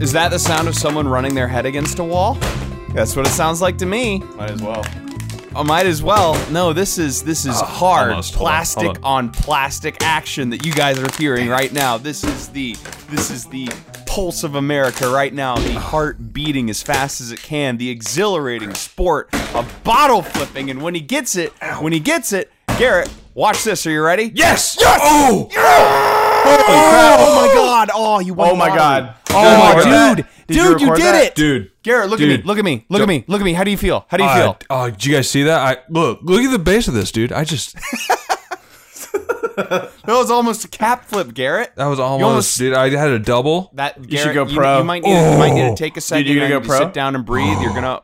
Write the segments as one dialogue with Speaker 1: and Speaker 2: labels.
Speaker 1: Is that the sound of someone running their head against a wall? That's what it sounds like to me.
Speaker 2: Might as well.
Speaker 1: I might as well. No, this is this is hard
Speaker 3: almost. Hold on,
Speaker 1: plastic
Speaker 3: hold
Speaker 1: on. plastic action that you guys are hearing right now. This is the this is the pulse of America right now. The heart beating as fast as it can. The exhilarating sport of bottle flipping. And when he gets it, when he gets it, Garrett, watch this. Are you ready?
Speaker 3: Yes! Yes! Oh!
Speaker 1: Oh my God! Oh, you won
Speaker 2: Oh my God.
Speaker 1: lottery.
Speaker 2: Did you
Speaker 1: Oh,
Speaker 2: record that?
Speaker 1: dude,
Speaker 2: Did you
Speaker 1: dude, you did
Speaker 2: that?
Speaker 1: it,
Speaker 3: Dude.
Speaker 1: Garrett, look
Speaker 3: Dude.
Speaker 1: at me. Look at me. Look at me. Look at me. How do you feel? How do you
Speaker 3: Uh,
Speaker 1: feel?
Speaker 3: oh, did you guys see that? I look, look at the base of this, dude. I just
Speaker 1: That was almost a cap flip, Garrett.
Speaker 3: that was almost,
Speaker 1: almost-
Speaker 3: dude. I had a double.
Speaker 1: That
Speaker 2: You should go pro.
Speaker 1: you might need, you might need
Speaker 3: Oh.
Speaker 1: to take a second.
Speaker 2: you gonna go
Speaker 1: need to
Speaker 2: pro?
Speaker 1: Sit down and breathe. You're gonna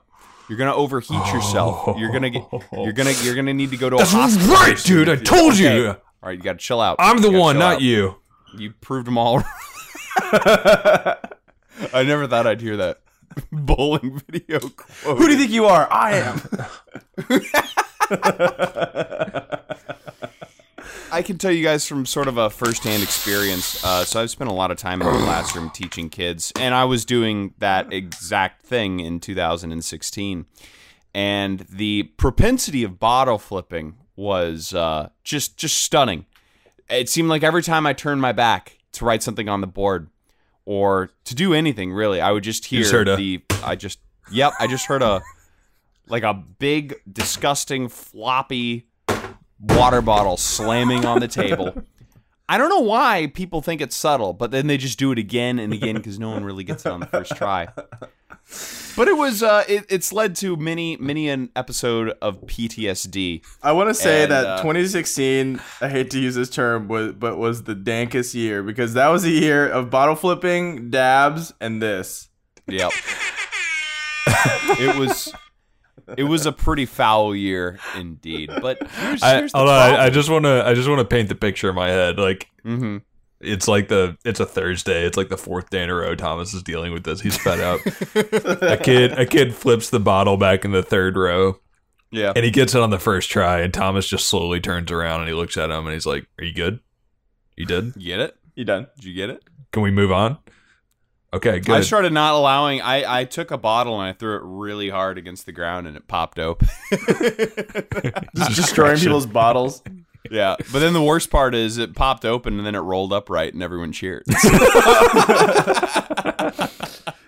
Speaker 1: you're gonna overheat yourself. You're gonna get you're gonna you're gonna need to go to
Speaker 3: That's
Speaker 1: a hospital.
Speaker 3: right, dude. I told
Speaker 1: Okay.
Speaker 3: you.
Speaker 1: All right, you gotta chill out.
Speaker 3: I'm the
Speaker 1: You gotta
Speaker 3: one, not
Speaker 1: out.
Speaker 3: you.
Speaker 1: You proved them all. I never thought I'd hear that bowling video quote.
Speaker 2: Who do you think you are? I am.
Speaker 1: I can tell you guys from sort of a firsthand experience. Uh, so I've spent a lot of time in the classroom teaching kids, and I was doing that exact thing in 2016. And the propensity of bottle flipping was uh, just just stunning. It seemed like every time I turned my back to write something on the board or to do anything really, I would just hear
Speaker 3: just
Speaker 1: the. I just yep, I just heard a like a big, disgusting, floppy water bottle slamming on the table. I don't know why people think it's subtle, but then they just do it again and again because no one really gets it on the first try. But it was uh, it, it's led to many many an episode of PTSD.
Speaker 2: I want to say
Speaker 1: And,
Speaker 2: that
Speaker 1: uh,
Speaker 2: 2016, I hate to use this term, was, but was the dankest year because that was a year of bottle flipping, dabs, and this.
Speaker 1: Yep. it was it was a pretty foul year indeed. But here's,
Speaker 3: I,
Speaker 1: here's the
Speaker 3: hold on, I, I just want to. I just want to paint the picture in my head. Like
Speaker 1: Mhm.
Speaker 3: It's like the. It's a Thursday. It's like the fourth day in a row. Thomas is dealing with this. He's fed up. a kid. A kid flips the bottle back in the third row,
Speaker 1: Yeah.
Speaker 3: and he gets it on the first try. And Thomas just slowly turns around and he looks at him and he's like, "Are you good? You did?
Speaker 1: You get it?
Speaker 2: You done?
Speaker 1: Did you get it?
Speaker 3: Can we move on?" Okay, good.
Speaker 1: I started not allowing. I, I took a bottle and I threw it really hard against the ground and it popped open.
Speaker 2: Just destroying people's bottles.
Speaker 1: Yeah, but then the worst part is it popped open and then it rolled upright and everyone cheered.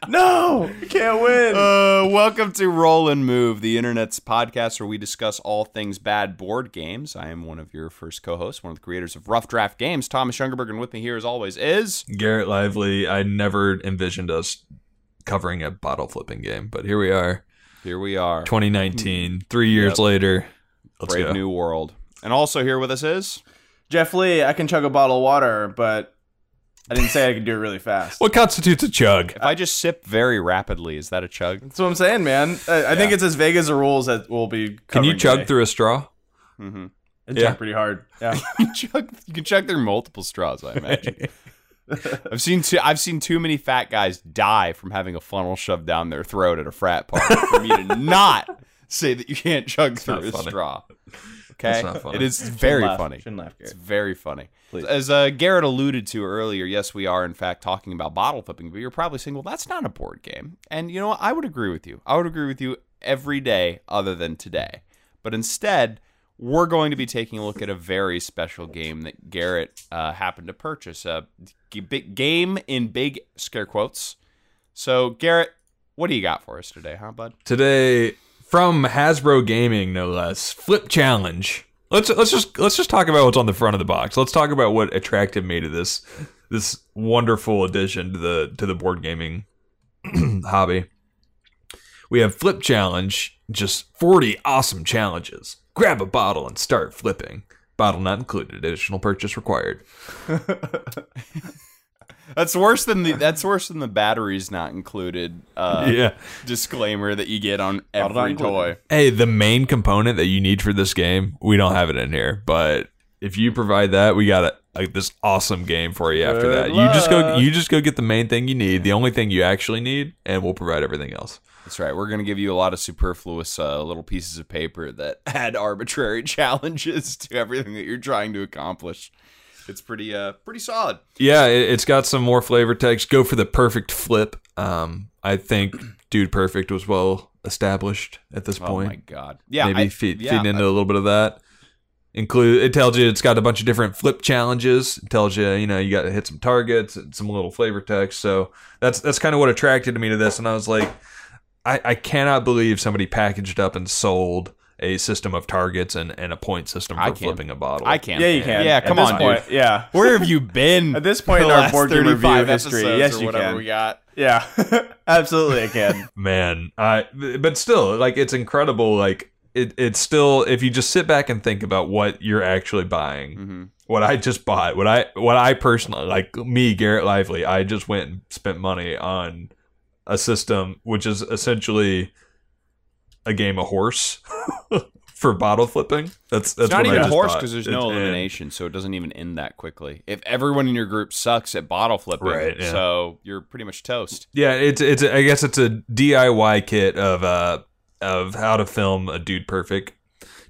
Speaker 2: No, you can't win.
Speaker 1: uh, welcome to Roll and Move, the internet's podcast where we discuss all things bad board games. I am one of your first co-hosts, one of the creators of Rough Draft Games, Thomas Youngerberg, and with me here as always is
Speaker 3: Garrett Lively. I never envisioned us covering a bottle flipping game, but here we are,
Speaker 1: here we are,
Speaker 3: 2019, three years
Speaker 1: Yep.
Speaker 3: later. Let's
Speaker 1: Brave
Speaker 3: go.
Speaker 1: New World, and also here with us is
Speaker 2: Jeff Lee, I can chug a bottle of water, but I didn't say I could do it really fast.
Speaker 3: What constitutes a chug?
Speaker 1: If I just sip very rapidly, is that a chug?
Speaker 2: That's what I'm saying, man. I, I think it's as vague as the rules that we'll be.
Speaker 3: Can you chug
Speaker 2: today.
Speaker 3: through a straw?
Speaker 1: Mm-hmm.
Speaker 2: And
Speaker 3: Yeah.
Speaker 2: chug pretty hard. Yeah.
Speaker 1: you, chug, you can chug through multiple straws, I imagine. I've seen too, I've seen too many fat guys die from having a funnel shoved down their throat at a frat party for me to not say that you can't chug through a
Speaker 3: funny.
Speaker 1: straw. Okay,
Speaker 3: That's not funny.
Speaker 1: it is very
Speaker 2: laugh.
Speaker 1: funny.
Speaker 2: Shouldn't laugh, Garrett.
Speaker 1: It's very funny.
Speaker 2: Please.
Speaker 1: As uh, Garrett alluded to earlier, yes, we are in fact talking about bottle flipping, but you're probably saying, well, that's not a board game. And you know what? I would agree with you. I would agree with you every day other than today. But instead, we're going to be taking a look at a very special game that Garrett uh, happened to purchase. A big game in big scare quotes. So, Garrett, what do you got for us today, huh, bud?
Speaker 3: Today from Hasbro Gaming, no less. Flip challenge. Let's let's just let's just talk about what's on the front of the box. Let's talk about what attracted me to this this wonderful addition to the to the board gaming hobby. We have Flip Challenge, just 40 awesome challenges. Grab a bottle and start flipping. Bottle not included. Additional purchase required.
Speaker 1: That's worse than the that's worse than the batteries not included uh,
Speaker 3: yeah.
Speaker 1: disclaimer that you get on every
Speaker 2: included.
Speaker 1: toy.
Speaker 3: Hey, the main component that you need for this game, we don't have it in here, but if you provide that, we got a, like this awesome game for you after
Speaker 2: Good
Speaker 3: that. You just go you just go get the main thing you need, the only thing you actually need, and we'll provide everything else.
Speaker 1: That's right. We're going to give you a lot of superfluous uh, little pieces of paper that add arbitrary challenges to everything that you're trying to accomplish. It's pretty uh pretty solid.
Speaker 3: Yeah, it, it's got some more flavor text. Go for the perfect flip. Um, I think Dude Perfect was well established at this
Speaker 1: Oh
Speaker 3: point.
Speaker 1: Oh my god. Yeah.
Speaker 3: Maybe
Speaker 1: I,
Speaker 3: feed,
Speaker 1: yeah,
Speaker 3: feeding into a little bit of that. Include it tells you it's got a bunch of different flip challenges. It tells you you know you got to hit some targets and some little flavor text. So that's that's kind of what attracted me to this. And I was like, I, I cannot believe somebody packaged up and sold a system of targets and, and a point system for flipping a bottle.
Speaker 1: I can't.
Speaker 2: Yeah, you can.
Speaker 1: Yeah,
Speaker 2: At
Speaker 1: come
Speaker 2: this
Speaker 1: on,
Speaker 2: point,
Speaker 1: dude.
Speaker 2: Yeah.
Speaker 1: Where have you been
Speaker 2: At this point in our board game review
Speaker 1: 35
Speaker 2: history, yes,
Speaker 1: or
Speaker 2: you
Speaker 1: whatever
Speaker 2: can.
Speaker 1: we got.
Speaker 2: Yeah. Absolutely, I can.
Speaker 3: man i but still like it's incredible like it, it's still if you just sit back and think about what you're actually buying
Speaker 1: Mhm.
Speaker 3: what i just bought what i what i personally like me garrett lively i just went and spent money on a system which is essentially a game of horse for bottle flipping that's that's
Speaker 1: It's not
Speaker 3: I
Speaker 1: even horse because there's no
Speaker 3: and-
Speaker 1: elimination, so it doesn't even end that quickly. If everyone in your group sucks at bottle flipping,
Speaker 3: Right, yeah.
Speaker 1: so you're pretty much toast.
Speaker 3: Yeah, it's it's I guess it's a DIY kit of uh of how to film a dude perfect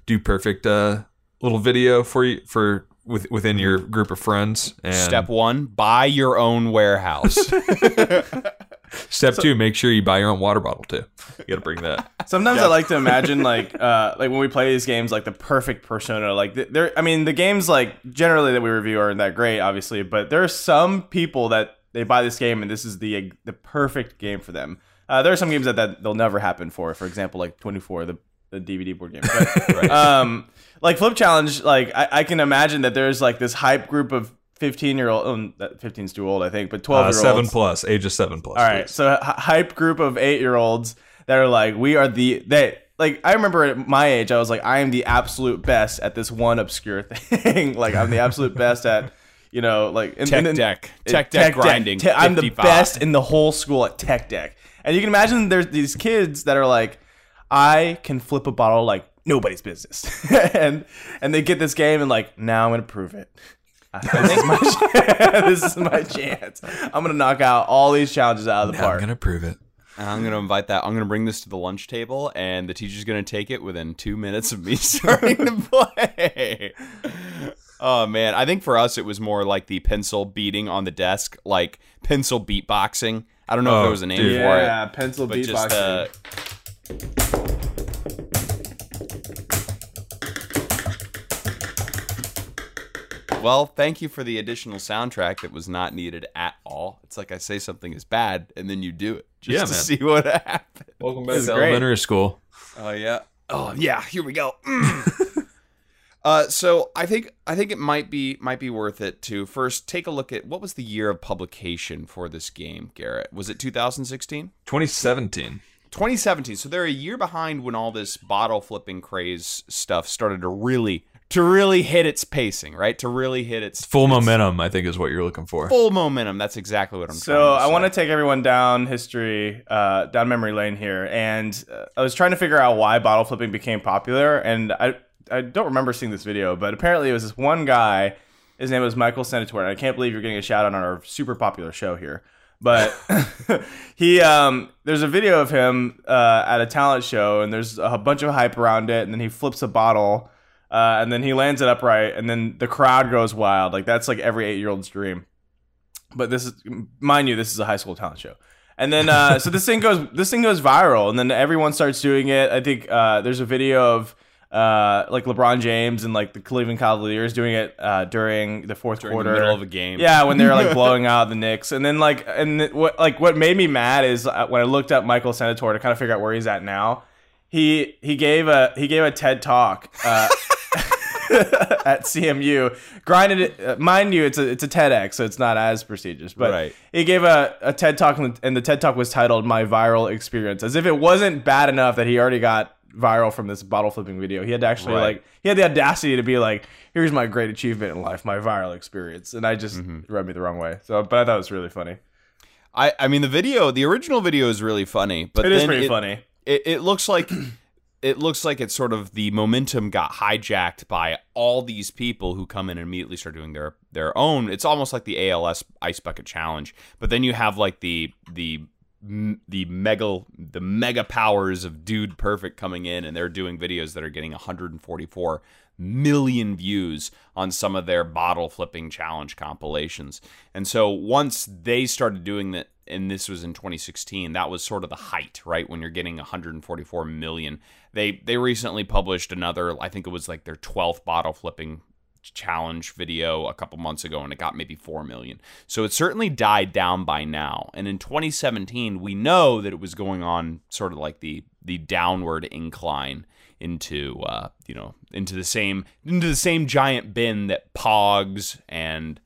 Speaker 3: dude perfect uh little video for you for with, within your group of friends. And
Speaker 1: Step one: buy your own warehouse.
Speaker 3: step two, make sure you buy your own water bottle too. You got to bring that.
Speaker 2: Sometimes I like to imagine like uh like when we play these games like the perfect persona like th- there I mean the games like generally that we review aren't that great obviously but there are some people that they buy this game and this is the the perfect game for them. Uh, there are some games that, that they'll never happen for. For example, like 24 the the DVD board game. But, um like Flip Challenge like I, I can imagine that there's like this hype group of 15 year old um, that 15's too old I think but 12
Speaker 3: Uh,
Speaker 2: year olds
Speaker 3: seven plus, age of seven plus.
Speaker 2: all right,
Speaker 3: please.
Speaker 2: so hype group of eight year olds that are like, we are the they like. I remember at my age, I was like, I am the absolute best at this one obscure thing. like I'm the absolute best at, you know, like in,
Speaker 1: Tech
Speaker 2: in- in-
Speaker 1: deck.
Speaker 2: in-
Speaker 1: Tech deck grinding,
Speaker 2: Te- I'm the best in the whole school at tech deck, and you can imagine there's these kids that are like, I can flip a bottle like nobody's business, and and they get this game and like, now I'm gonna prove it. this, is my this is my chance. I'm gonna knock out all these challenges out of the
Speaker 3: Now I'm gonna prove it.
Speaker 1: I'm going to invite that. I'm going to bring this to the lunch table, and the teacher's going to take it within two minutes of me starting to play. Oh man, I think for us it was more like the pencil beating on the desk, like pencil beatboxing. I don't know if
Speaker 3: Oh,
Speaker 1: there was a name
Speaker 3: dude.
Speaker 1: for it,
Speaker 2: Yeah, pencil
Speaker 1: but
Speaker 2: beatboxing.
Speaker 1: just uh, Well, thank you for the additional soundtrack that was not needed at all. It's like I say something is bad, and then you do it just
Speaker 3: Yeah,
Speaker 1: to
Speaker 3: man.
Speaker 1: see what happens.
Speaker 3: Welcome back to
Speaker 2: great.
Speaker 3: elementary school.
Speaker 1: Oh yeah. Oh yeah. Here we go. Mm. uh, so I think I think it might be might be worth it to first take a look at what was the year of publication for this game, Garrett. Was it 2016?
Speaker 3: 2017.
Speaker 1: 2017. So they're a year behind when all this bottle flipping craze stuff started to really to really hit its pacing, right? To really hit its
Speaker 3: Full
Speaker 1: its
Speaker 3: momentum, I think, is what you're looking for.
Speaker 1: Full momentum. That's exactly what I'm
Speaker 2: So
Speaker 1: trying to
Speaker 2: I want to take everyone down history, uh, down memory lane here, and uh, I was trying to figure out why bottle flipping became popular, and I I don't remember seeing this video, but apparently it was this one guy. His name was Michael Senatore, and I can't believe you're getting a shout out on our super popular show here. But he, um, there's a video of him uh, at a talent show, and there's a bunch of hype around it, and then he flips a bottle, uh, and then he lands it upright, and then the crowd goes wild. Like that's like every eight year old's dream but this is mind you this is a high school talent show and then uh, so this thing goes this thing goes viral and then everyone starts doing it i think uh, there's a video of uh, like lebron james and like the cleveland cavaliers doing it uh, during the fourth
Speaker 1: during
Speaker 2: quarter
Speaker 1: the middle of a game.
Speaker 2: yeah, when they were like blowing out the Knicks, and then like, and th- what like what made me mad is uh, when I looked up Michael Senatore to kind of figure out where he's at now. He he gave a he gave a TED talk uh, at CMU. Grinded uh, mind you, it's a it's a TEDx, so it's not as prestigious. But
Speaker 1: Right.
Speaker 2: he gave a, a TED talk, and the, TED talk was titled "My Viral Experience," as if it wasn't bad enough that he already got viral from this bottle flipping video. He had to actually
Speaker 1: Right.
Speaker 2: like he had the audacity to be like, "Here's my great achievement in life, my viral experience," and I just
Speaker 1: Mm-hmm.
Speaker 2: rubbed me the wrong way. So, but I thought it was really funny.
Speaker 1: I I mean the video, the original video is really funny, but
Speaker 2: It is pretty
Speaker 1: it-
Speaker 2: funny.
Speaker 1: it, it looks like it looks like it's sort of the momentum got hijacked by all these people who come in and immediately start doing their their own. It's almost like the ALS ice bucket challenge but then you have like the the the mega the mega powers of dude perfect coming in and they're doing videos that are getting 144 million views on some of their bottle flipping challenge compilations. And so once they started doing that and this was in 2016. That was sort of the height, right? When you're getting 144 million. They they recently published another. I think it was like their 12th bottle flipping challenge video a couple months ago and it got maybe 4 million. So it certainly died down by now. And in 2017, we know that it was going on sort of like the the downward incline into uh, you know, into the same into the same giant bin that Pogs and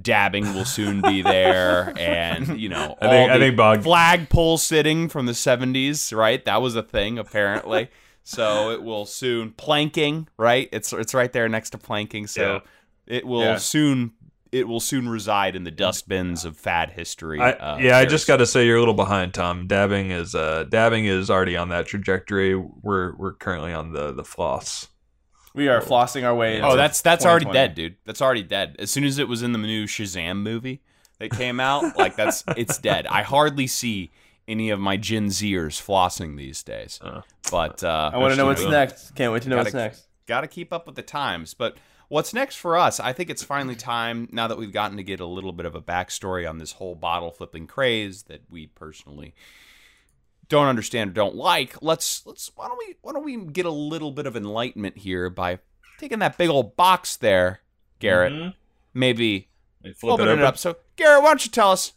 Speaker 1: dabbing will soon be there and you know
Speaker 3: I think- I think
Speaker 1: flagpole sitting from the 70s right that was a thing apparently so it will soon planking right it's it's right there next to planking so it will
Speaker 2: Yeah.
Speaker 1: soon it will soon reside in the dustbins of fad history
Speaker 3: I,
Speaker 1: uh,
Speaker 3: yeah, I just got to say you're a little behind, Tom. Dabbing is uh, dabbing is already on that trajectory. We're we're currently on the the floss.
Speaker 2: We are flossing our way.
Speaker 1: oh
Speaker 2: into
Speaker 1: that's that's already dead dude that's already dead as soon as it was in the new shazam movie that came out like that's it's dead i hardly see any of my gen zers flossing these days
Speaker 3: Uh,
Speaker 1: but uh
Speaker 2: I want to know what's next. Can't wait to know what's
Speaker 1: Gotta-
Speaker 2: next.
Speaker 1: got to keep up with the times. But what's next for us? I think it's finally time now that we've gotten to get a little bit of a backstory on this whole bottle flipping craze that we personally don't understand or don't like. Let's let's why don't we why don't we get a little bit of enlightenment here by taking that big old box there, Garrett.
Speaker 3: Mhm.
Speaker 1: Maybe
Speaker 3: Flip
Speaker 1: opening it, up. So Garrett, why don't you tell us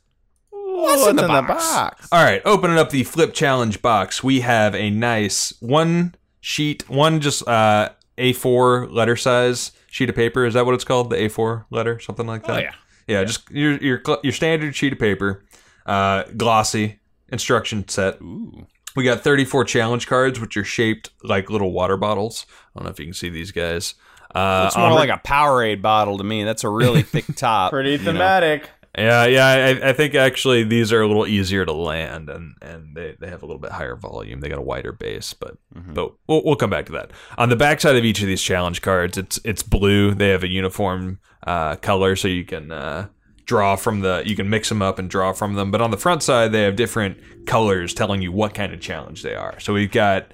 Speaker 1: what's, in the box?
Speaker 3: All right, opening up the flip challenge box, we have a nice one sheet, one just uh, A4 letter size sheet of paper. Is that what it's called? The A4 letter, something like that.
Speaker 1: Oh yeah.
Speaker 3: yeah, just your your your standard sheet of paper, uh, glossy instruction set.
Speaker 1: Ooh.
Speaker 3: We got 34 challenge cards, which are shaped like little water bottles. I don't know if you can see these guys. Uh,
Speaker 1: It's more
Speaker 3: on-
Speaker 1: like a Powerade bottle to me. That's a really thick top.
Speaker 2: Pretty
Speaker 1: you know.
Speaker 2: thematic.
Speaker 3: Yeah, yeah. I, I think actually these are a little easier to land, and and they, they have a little bit higher volume. They got a wider base, but
Speaker 1: Mhm.
Speaker 3: but we'll, we'll come back to that. On the backside of each of these challenge cards, it's it's blue. They have a uniform uh, color, so you can uh, draw from the you can mix them up and draw from them. But on the front side, they have different colors telling you what kind of challenge they are. So we've got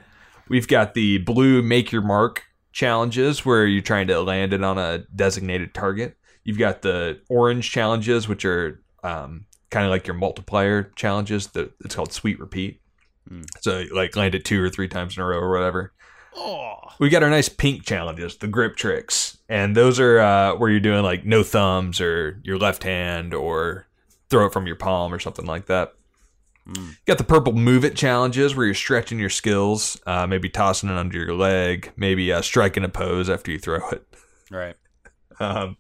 Speaker 3: we've got the blue make your mark challenges where you're trying to land it on a designated target. You've got the orange challenges, which are um, kind of like your multiplier challenges. That it's called sweet repeat.
Speaker 1: Mm.
Speaker 3: So like land it two or three times in a row or whatever.
Speaker 1: Oh.
Speaker 3: We got our nice pink challenges, the grip tricks, and those are uh, where you're doing like no thumbs or your left hand or throw it from your palm or something like that.
Speaker 1: Mm.
Speaker 3: Got the purple move it challenges where you're stretching your skills, uh, maybe tossing it under your leg, maybe uh, striking a pose after you throw it.
Speaker 1: Right.
Speaker 3: Um,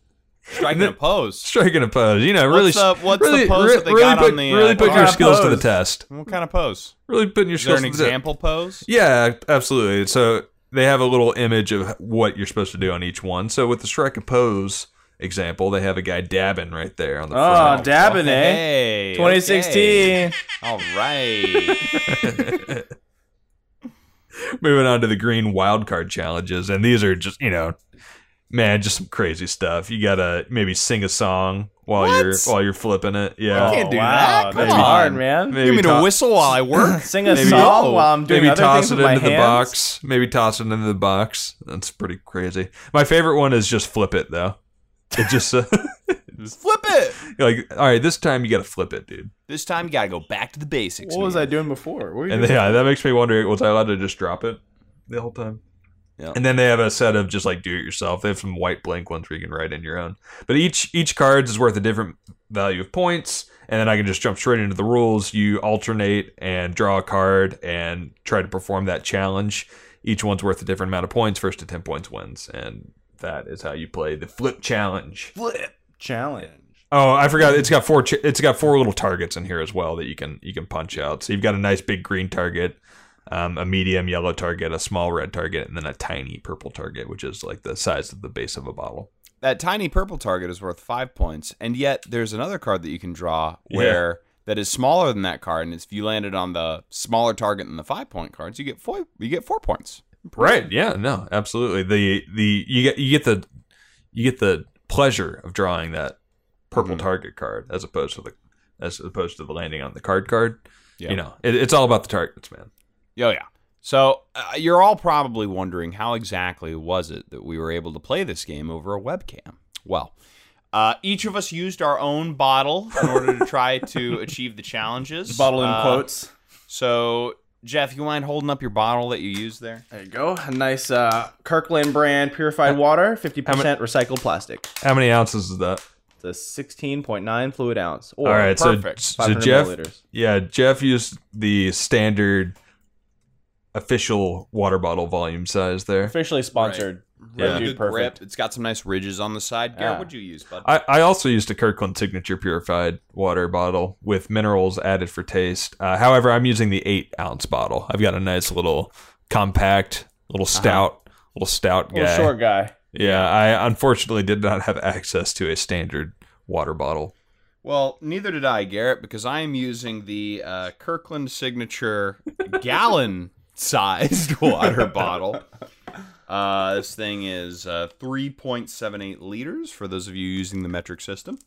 Speaker 1: Striking a pose.
Speaker 3: striking a pose, you know, really,
Speaker 1: What's the- what's the pose
Speaker 3: re-
Speaker 1: that they
Speaker 3: really
Speaker 1: got
Speaker 3: put,
Speaker 1: on the,
Speaker 3: really
Speaker 1: uh,
Speaker 3: put your
Speaker 2: kind of
Speaker 3: skills to the test.
Speaker 1: What kind of pose?
Speaker 3: Really putting your
Speaker 1: Is there
Speaker 3: skills
Speaker 1: an
Speaker 3: to the
Speaker 1: example pose?
Speaker 3: Yeah, absolutely. So they have a little image of what you're supposed to do on each one. So with the strike a pose example, they have a guy dabbing right there on the
Speaker 2: Oh,
Speaker 3: front.
Speaker 2: Oh, dabbing, eh?
Speaker 1: Hey,
Speaker 2: 2016.
Speaker 1: okay. All right.
Speaker 3: Moving on to the green wild card challenges, and these are just you know, man, just some crazy stuff. You gotta maybe sing a song while
Speaker 1: What?
Speaker 3: you're while you're flipping it. Yeah,
Speaker 1: I can't do
Speaker 2: wow,
Speaker 1: that. Come
Speaker 2: That's
Speaker 1: on.
Speaker 2: hard, man.
Speaker 3: maybe
Speaker 1: you mean
Speaker 3: to-
Speaker 1: to whistle while I work?
Speaker 2: Sing a
Speaker 3: Maybe-
Speaker 2: song while I'm doing
Speaker 3: maybe
Speaker 2: other
Speaker 3: toss
Speaker 2: things
Speaker 3: it
Speaker 2: with my
Speaker 3: into the
Speaker 2: hands.
Speaker 3: box. Maybe toss it into the box. That's pretty crazy. My favorite one is just flip it though. It just uh,
Speaker 1: Flip it.
Speaker 3: like all right, this time you got to flip it, dude.
Speaker 1: This time you gotta go back to the basics.
Speaker 2: What was I doing before? What were you
Speaker 3: And
Speaker 2: doing?
Speaker 3: yeah, that makes me wonder: was I allowed to just drop it the whole time?
Speaker 1: Yeah.
Speaker 3: And then they have a set of just like do it yourself. They have some white blank ones where you can write in your own. But each each card is worth a different value of points. And then I can just jump straight into the rules. You alternate and draw a card and try to perform that challenge. Each one's worth a different amount of points. First to ten points wins, and that is how you play the flip challenge.
Speaker 1: flip?
Speaker 2: Challenge.
Speaker 3: Oh, I forgot. It's got four. Ch- it's got four little targets in here as well that you can you can punch out. So you've got a nice big green target, um, a medium yellow target, a small red target, and then a tiny purple target, which is like the size of the base of a bottle.
Speaker 1: That tiny purple target is worth five points, and yet there's another card that you can draw where that is smaller than that card, and if you landed on the smaller target than the five point cards, you get four. You get four points.
Speaker 3: Right? Yeah. No. Absolutely. The the you get you get the you get the pleasure of drawing that purple
Speaker 1: Mhm.
Speaker 3: target card as opposed to the as opposed to the landing on the card card.
Speaker 1: Yeah.
Speaker 3: You know, it, it's all about the targets, man.
Speaker 1: Oh yeah. So uh, you're all probably wondering how exactly was it that we were able to play this game over a webcam? Well, Uh, each of us used our own bottle in order to try to achieve the challenges.
Speaker 2: Bottle in
Speaker 1: Uh,
Speaker 2: quotes.
Speaker 1: So, Jeff, you mind holding up your bottle that you used there?
Speaker 2: There you go. A nice uh, Kirkland brand purified water, 50% recycled plastic.
Speaker 3: How many ounces is that?
Speaker 2: It's a 16.9 fluid ounce. Or
Speaker 3: All right, so,
Speaker 1: perfect.
Speaker 3: so
Speaker 2: 500
Speaker 3: Jeff,
Speaker 2: milliliters.
Speaker 3: yeah, Jeff used the standard official water bottle volume size there.
Speaker 2: Officially sponsored.
Speaker 1: Really
Speaker 2: Yeah.
Speaker 1: good
Speaker 2: Dude, perfect.
Speaker 1: grip. It's got some nice ridges on the side. Garrett,
Speaker 2: Yeah.
Speaker 1: what'd you use, bud?
Speaker 3: I, I also used a Kirkland Signature purified water bottle with minerals added for taste. Uh, however, I'm using the eight ounce bottle. I've got a nice little compact, little stout, little stout
Speaker 2: Little
Speaker 3: guy.
Speaker 2: short guy.
Speaker 3: Yeah, I unfortunately did not have access to a standard water bottle.
Speaker 1: Well, neither did I, Garrett, because I am using the uh, Kirkland Signature gallon-sized water bottle. Uh, this thing is uh, 3.78 liters for those of you using the metric system,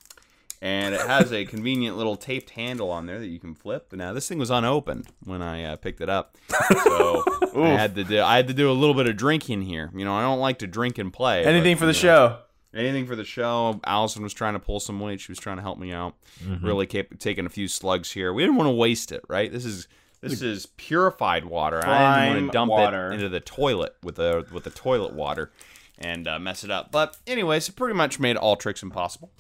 Speaker 1: and it has a convenient little taped handle on there that you can flip. Now, this thing was unopened when I uh, picked it up, so I had to do I had to do a little bit of drinking here. You know, I don't like to drink and play.
Speaker 2: Anything
Speaker 1: but,
Speaker 2: for the
Speaker 1: you know,
Speaker 2: show.
Speaker 1: anything for the show. Allison was trying to pull some weight. She was trying to help me out.
Speaker 2: Mm-hmm.
Speaker 1: Really kept taking a few slugs here. We didn't want to waste it, right? This is this is purified water. I didn't want to dump
Speaker 2: water.
Speaker 1: it into the toilet with the with the toilet water and uh, mess it up. But anyways, it pretty much made all tricks impossible.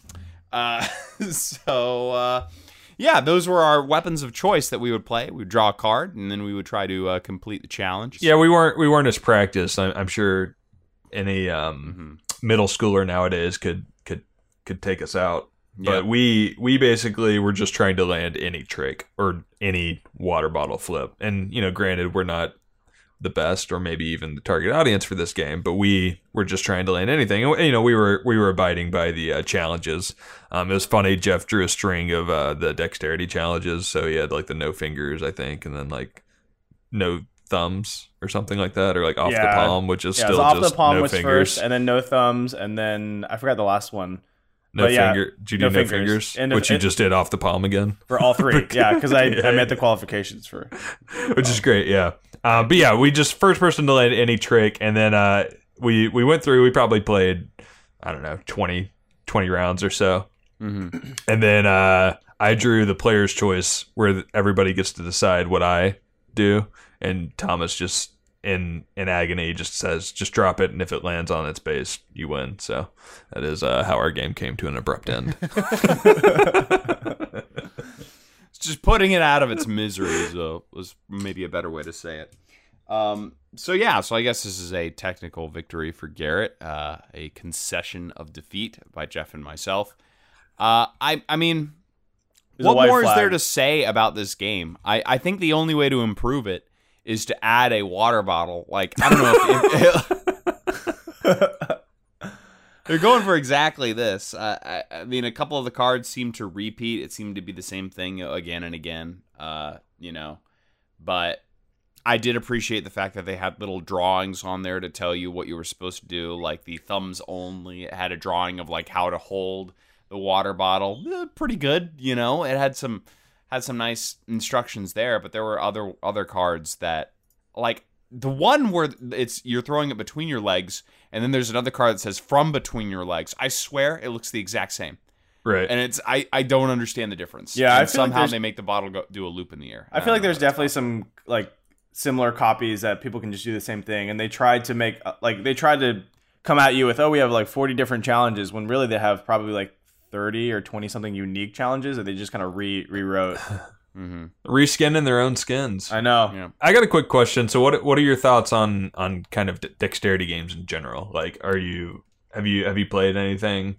Speaker 1: Uh, so uh, yeah, those were our weapons of choice that we would play. We would draw a card, and then we would try to uh, complete the challenge.
Speaker 3: Yeah, we weren't we weren't as practiced. I'm, I'm sure any um,
Speaker 1: Mm-hmm.
Speaker 3: middle schooler nowadays could could could take us out.
Speaker 1: Yeah.
Speaker 3: But we we basically were just trying to land any trick or any water bottle flip. And you know, granted, we're not the best or maybe even the target audience for this game, but we were just trying to land anything. And you know, we were we were abiding by the uh, challenges. Um, it was funny. Jeff drew a string of uh, the dexterity challenges, so he had like the no fingers, I think, and then like no thumbs or something like that, or like off the palm, which is
Speaker 2: Yeah,
Speaker 3: still
Speaker 2: off
Speaker 3: just
Speaker 2: the palm
Speaker 3: no
Speaker 2: was
Speaker 3: fingers.
Speaker 2: first, and then no thumbs, and then I forgot the last one
Speaker 3: no
Speaker 2: yeah,
Speaker 3: finger. Did you do
Speaker 2: no
Speaker 3: no,
Speaker 2: fingers.
Speaker 3: fingers?
Speaker 2: And
Speaker 3: which you just did off the palm again.
Speaker 2: for all three. yeah, because I,
Speaker 3: Yeah.
Speaker 2: I met the qualifications for.
Speaker 3: which is great. Yeah, uh, but yeah, we just first person to land any trick, and then uh, we we went through. We probably played, I don't know, 20, 20 rounds or so,
Speaker 1: Mm-hmm.
Speaker 3: and then uh, I drew the player's choice, where everybody gets to decide what I do, and Thomas just in in agony just says, "Just drop it, and if it lands on its base, you win." So that is uh, how our game came to an abrupt end.
Speaker 1: just putting it out of its misery is a, was maybe a better way to say it. Um, so yeah, so I guess this is a technical victory for Garrett, uh, a concession of defeat by Jeff and myself. Uh, I I mean,
Speaker 2: There's
Speaker 1: what
Speaker 2: white
Speaker 1: more is there to say about this game? I, I think the only way to improve it is to add a water bottle. Like I don't know if, if they're going for exactly this. Uh, I, I mean, a couple of the cards seem to repeat. It seemed to be the same thing again and again. Uh, you know, but I did appreciate the fact that they had little drawings on there to tell you what you were supposed to do. Like the thumbs only. It had a drawing of like how to hold the water bottle. Eh, pretty good, you know. It had some had some nice instructions there, but there were other other cards that like the one where it's you're throwing it between your legs, and then there's another card that says from between your legs. I swear it looks the exact same,
Speaker 3: right.
Speaker 1: and it's I I don't understand the difference.
Speaker 2: Yeah, I
Speaker 1: And
Speaker 2: feel like
Speaker 1: somehow
Speaker 2: there's-
Speaker 1: they make the bottle go do a loop in the air.
Speaker 2: I feel
Speaker 1: don't
Speaker 2: like there's definitely
Speaker 1: it's
Speaker 2: some like similar copies that people can just do the same thing, and they tried to make uh, like they tried to come at you with oh we have like 40 different challenges when really they have probably like 30 or 20 something unique challenges that they just kind of re rewrote.
Speaker 1: called. Mhm.
Speaker 3: Reskinning their own skins.
Speaker 2: I know.
Speaker 1: Yeah.
Speaker 3: I got a quick question. So, what what are your thoughts on on kind of de- dexterity games in general? Like, are you have you have you played anything?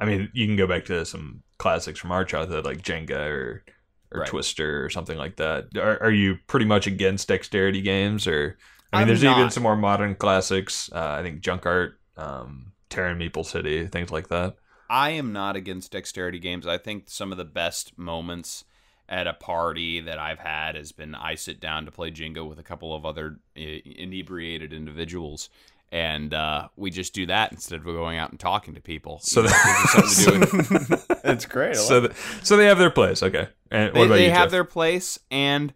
Speaker 3: I mean, you can go back to some classics from our childhood, like Jenga or or
Speaker 1: Right.
Speaker 3: Twister or something like that. Are, are you pretty much against dexterity games, or I mean,
Speaker 1: I'm
Speaker 3: there's even some more modern classics. Uh, I think Junk Art, um, Terror in Meeple City, things like that.
Speaker 1: I am not against dexterity games. I think some of the best moments at a party that I've had has been I sit down to play Jenga with a couple of other inebriated individuals. And uh, we just do that instead of going out and talking to people.
Speaker 3: So
Speaker 1: You know,
Speaker 3: that-
Speaker 1: it gives you something to do.
Speaker 2: It's great.
Speaker 3: So,
Speaker 2: love
Speaker 3: th- so they have their place. Okay. And what
Speaker 1: they,
Speaker 3: about
Speaker 1: they
Speaker 3: you,
Speaker 1: have
Speaker 3: Jeff?
Speaker 1: their place and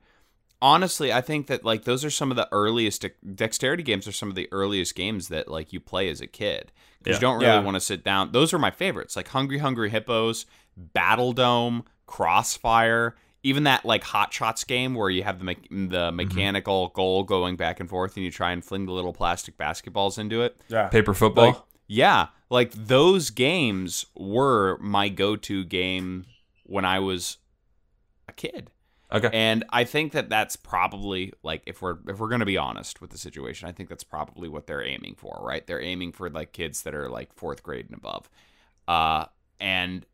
Speaker 1: honestly, I think that like those are some of the earliest dexterity games are some of the earliest games that like you play as a kid because
Speaker 3: Yeah.
Speaker 1: you don't really
Speaker 2: Yeah.
Speaker 1: want to sit down. Those are my favorites, like Hungry Hungry Hippos, Battle Dome, Crossfire. Even that like Hot Shots game where you have the me- the mm-hmm. mechanical goal going back and forth and you try and fling the little plastic basketballs into it.
Speaker 2: Yeah.
Speaker 3: Paper football.
Speaker 1: Like, yeah, like those games were my go-to game when I was a kid.
Speaker 3: Okay.
Speaker 1: And I think that that's probably like if we're if we're going to be honest with the situation, I think that's probably what they're aiming for, right? They're aiming for like kids that are like 4th grade and above. Uh and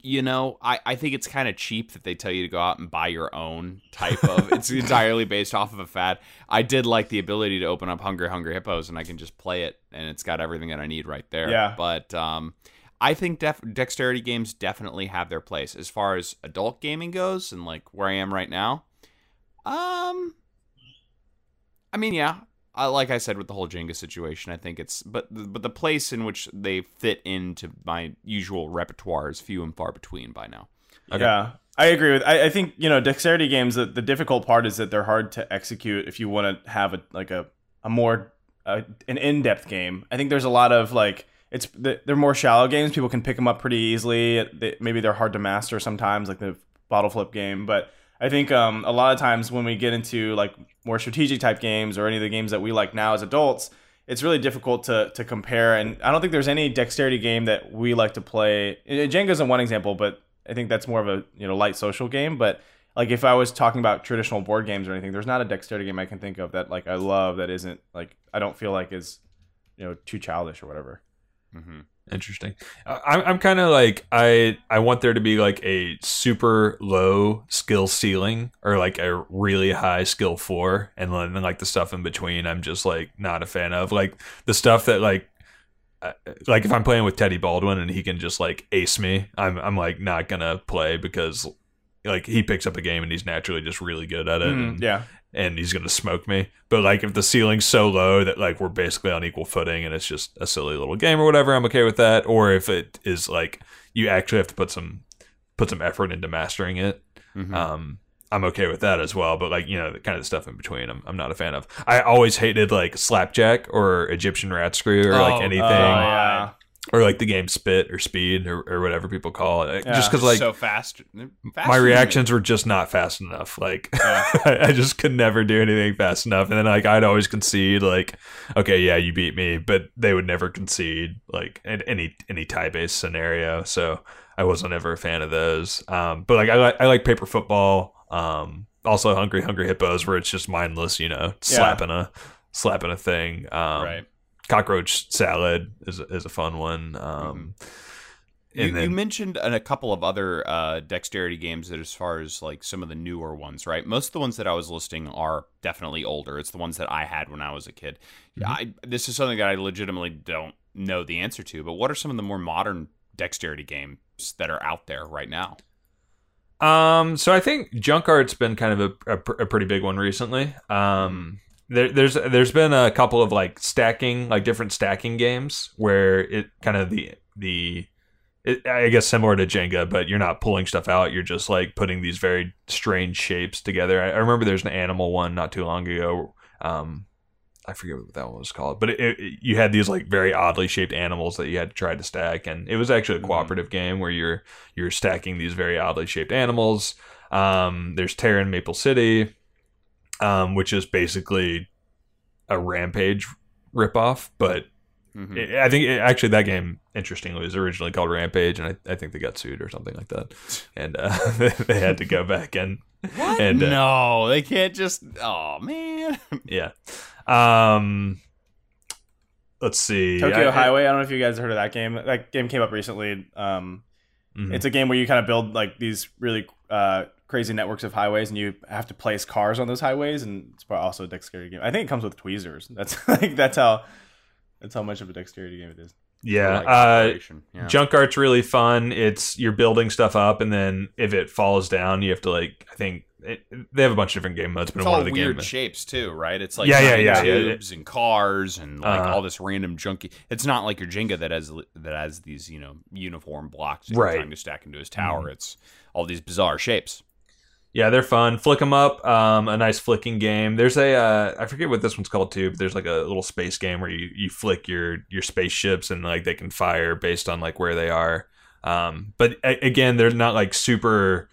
Speaker 1: you know, I, I think it's kind of cheap that they tell you to go out and buy your own type of. it's entirely based off of a fad. I did like the ability to open up Hungry Hungry Hippos and I can just play it and it's got everything that I need right there.
Speaker 2: Yeah.
Speaker 1: But um, I think def- dexterity games definitely have their place as far as adult gaming goes and like where I am right now. Um, I mean, yeah, I, like I said with the whole Jenga situation, I think it's but but the place in which they fit into my usual repertoire is few and far between by now.
Speaker 3: Okay.
Speaker 2: Yeah, I agree with. I, I think you know dexterity games. The, the difficult part is that they're hard to execute if you want to have a like a a more uh, an in depth game. I think there's a lot of like it's they're more shallow games. People can pick them up pretty easily. They, maybe they're hard to master sometimes, like the bottle flip game. But I think um, a lot of times when we get into like more strategic type games or any of the games that we like now as adults, it's really difficult to to compare. And I don't think there's any dexterity game that we like to play. Jenga's one example, but I think that's more of a you know light social game. But like if I was talking about traditional board games or anything, there's not a dexterity game I can think of that like I love that isn't like I don't feel like is you know too childish or whatever.
Speaker 1: Mm-hmm.
Speaker 3: Interesting. I- I'm I'm kind of like I I want there to be like a super low skill ceiling or like a really high skill floor, and then like the stuff in between. I'm just like not a fan of like the stuff that like. Like if I'm playing with Teddy Baldwin and he can just like ace me, I'm I'm like not gonna play because like he picks up a game and he's naturally just really good at it.
Speaker 2: Mhm,
Speaker 3: and,
Speaker 2: yeah,
Speaker 3: and he's gonna smoke me. But like if the ceiling's so low that like we're basically on equal footing and it's just a silly little game or whatever, I'm okay with that. Or if it is like you actually have to put some put some effort into mastering it,
Speaker 1: Mm-hmm.
Speaker 3: um, I'm okay with that as well. But like you know, the kind of the stuff in between, I'm I'm not a fan of. I always hated like slapjack or Egyptian rat screw or like
Speaker 1: Oh,
Speaker 3: anything
Speaker 2: Oh, yeah.
Speaker 3: Or like the game spit or speed or, or whatever people call it.
Speaker 2: Yeah.
Speaker 3: Just because like
Speaker 1: so fast,
Speaker 3: my reactions were just not fast enough. Like I, I just could never do anything fast enough. And then like I'd always concede like, okay, yeah, you beat me, but they would never concede like in any any tie based scenario. So I wasn't ever a fan of those. Um, but like I like I like paper football. Um, also hungry hungry hippos where it's just mindless, you know, slapping a slapping a thing. Um,
Speaker 1: right.
Speaker 3: Cockroach salad is is a fun one. Um,
Speaker 1: You,
Speaker 3: then-
Speaker 1: you mentioned a couple of other uh, dexterity games that, as far as like some of the newer ones, right? Most of the ones that I was listing are definitely older. It's the ones that I had when I was a kid.
Speaker 3: Mm-hmm.
Speaker 1: I, this is something that I legitimately don't know the answer to. But what are some of the more modern dexterity games that are out there right now?
Speaker 3: Um, so I think junk art's been kind of a, a, pr- a pretty big one recently. Um, there, there's there's been a couple of like stacking, like different stacking games where it kind of the the it, I guess similar to Jenga, but you're not pulling stuff out. You're just like putting these very strange shapes together. I, I remember there's an animal one not too long ago. Um, I forget what that one was called, but it, it, you had these like very oddly shaped animals that you had to try to stack, and it was actually a
Speaker 2: Mhm.
Speaker 3: cooperative game where you're you're stacking these very oddly shaped animals. Um, there's Terror in Meeple City, um, which is basically a Rampage ripoff, but
Speaker 1: Mhm.
Speaker 3: it- I think it, actually that game, interestingly, was originally called Rampage, and I, I think they got sued or something like that, and uh, they had to go back and and uh,
Speaker 1: no, they can't just. Oh man.
Speaker 3: yeah. Um, let's see.
Speaker 2: Tokyo
Speaker 3: I- I-
Speaker 2: Highway. I don't know if you guys heard of that game. That game came up recently. Um,
Speaker 3: Mhm.
Speaker 2: It's a game where you kind of build like these really uh, crazy networks of highways, and you have to place cars on those highways, and it's probably also a dexterity game. I think it comes with tweezers. That's like that's how that's how much of a dexterity game it is.
Speaker 3: yeah.
Speaker 1: Like
Speaker 3: Uh,
Speaker 1: yeah.
Speaker 3: Junk art's really fun. It's you're building stuff up, and then if it falls down, you have to like. I think it, they have a bunch of different game modes, but
Speaker 1: It's
Speaker 3: in one
Speaker 1: all
Speaker 3: of the
Speaker 1: weird
Speaker 3: game,
Speaker 1: shapes too, right? It's like
Speaker 3: Yeah, yeah,
Speaker 1: giant
Speaker 3: yeah, yeah.
Speaker 1: tubes and cars and like
Speaker 3: Uh-huh.
Speaker 1: all this random junky. It's not like your Jenga that has that has these you know uniform blocks that
Speaker 3: Right.
Speaker 1: you're trying to stack into his tower. It's all these bizarre shapes.
Speaker 3: Yeah, they're fun. Flick 'em up, um, a nice flicking game. There's a uh, I forget what this one's called too, but there's like a little space game where you, you flick your your spaceships and like they can fire based on like where they are. Um, but a- again, they're not like super.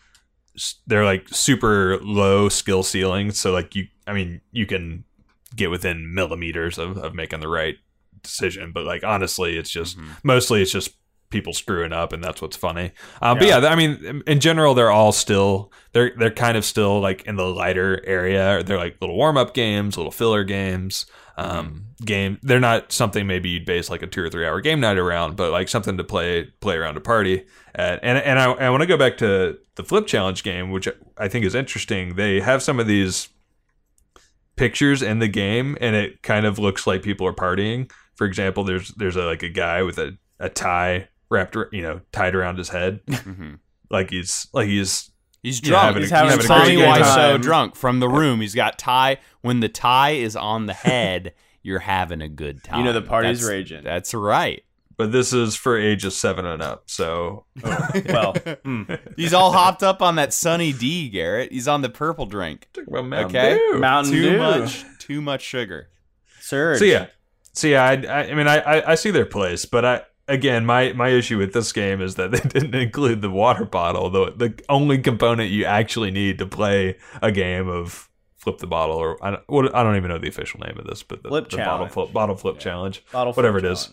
Speaker 3: They're like super low skill ceilings, so like you, I mean, you can get within millimeters of, of making the right decision. But like honestly, it's just
Speaker 1: Mhm.
Speaker 3: mostly it's just people screwing up, and that's what's funny. Um, But yeah, I mean, in general, they're all still they're they're kind of still like in the lighter area. They're like little warm up games, little filler games. Um, game. They're not something maybe you'd base like a two or three hour game night around, but like something to play play around a party. At. And and I, I want to go back to the flip challenge game, which I think is interesting. They have some of these pictures in the game, and it kind of looks like people are partying. For example, there's there's a, like a guy with a, a tie wrapped, ar- you know, tied around his head,
Speaker 1: Mhm.
Speaker 3: like he's like he's
Speaker 1: He's
Speaker 3: Yeah,
Speaker 1: drunk.
Speaker 3: having a-
Speaker 1: he's
Speaker 2: having
Speaker 3: a great
Speaker 1: Tommy
Speaker 3: game.
Speaker 1: Wiseau drunk from the room. He's got tie. When the tie is on the head, you're having a good time.
Speaker 2: You know the party's
Speaker 1: That's-
Speaker 2: raging.
Speaker 1: That's right.
Speaker 3: but this is for ages seven and up. So
Speaker 2: well, mm,
Speaker 1: He's all hopped up on that Sunny D, Garrett. He's on the purple drink.
Speaker 3: well, Mountain
Speaker 1: Okay.
Speaker 3: Dew.
Speaker 2: Mountain
Speaker 1: too
Speaker 2: Dew.
Speaker 1: much, too much sugar.
Speaker 2: surge.
Speaker 3: So yeah, so yeah, I, I, I mean, I, I, I see their place, but I again, my my issue with this game is that they didn't include the water bottle, the the only component you actually need to play a game of flip the bottle, or I don't, what, I don't even know the official name of this, but the,
Speaker 2: Flip
Speaker 3: the bottle
Speaker 2: challenge.
Speaker 3: flip bottle flip
Speaker 2: Yeah.
Speaker 3: challenge.
Speaker 2: Bottle
Speaker 3: whatever
Speaker 2: flip
Speaker 3: it is.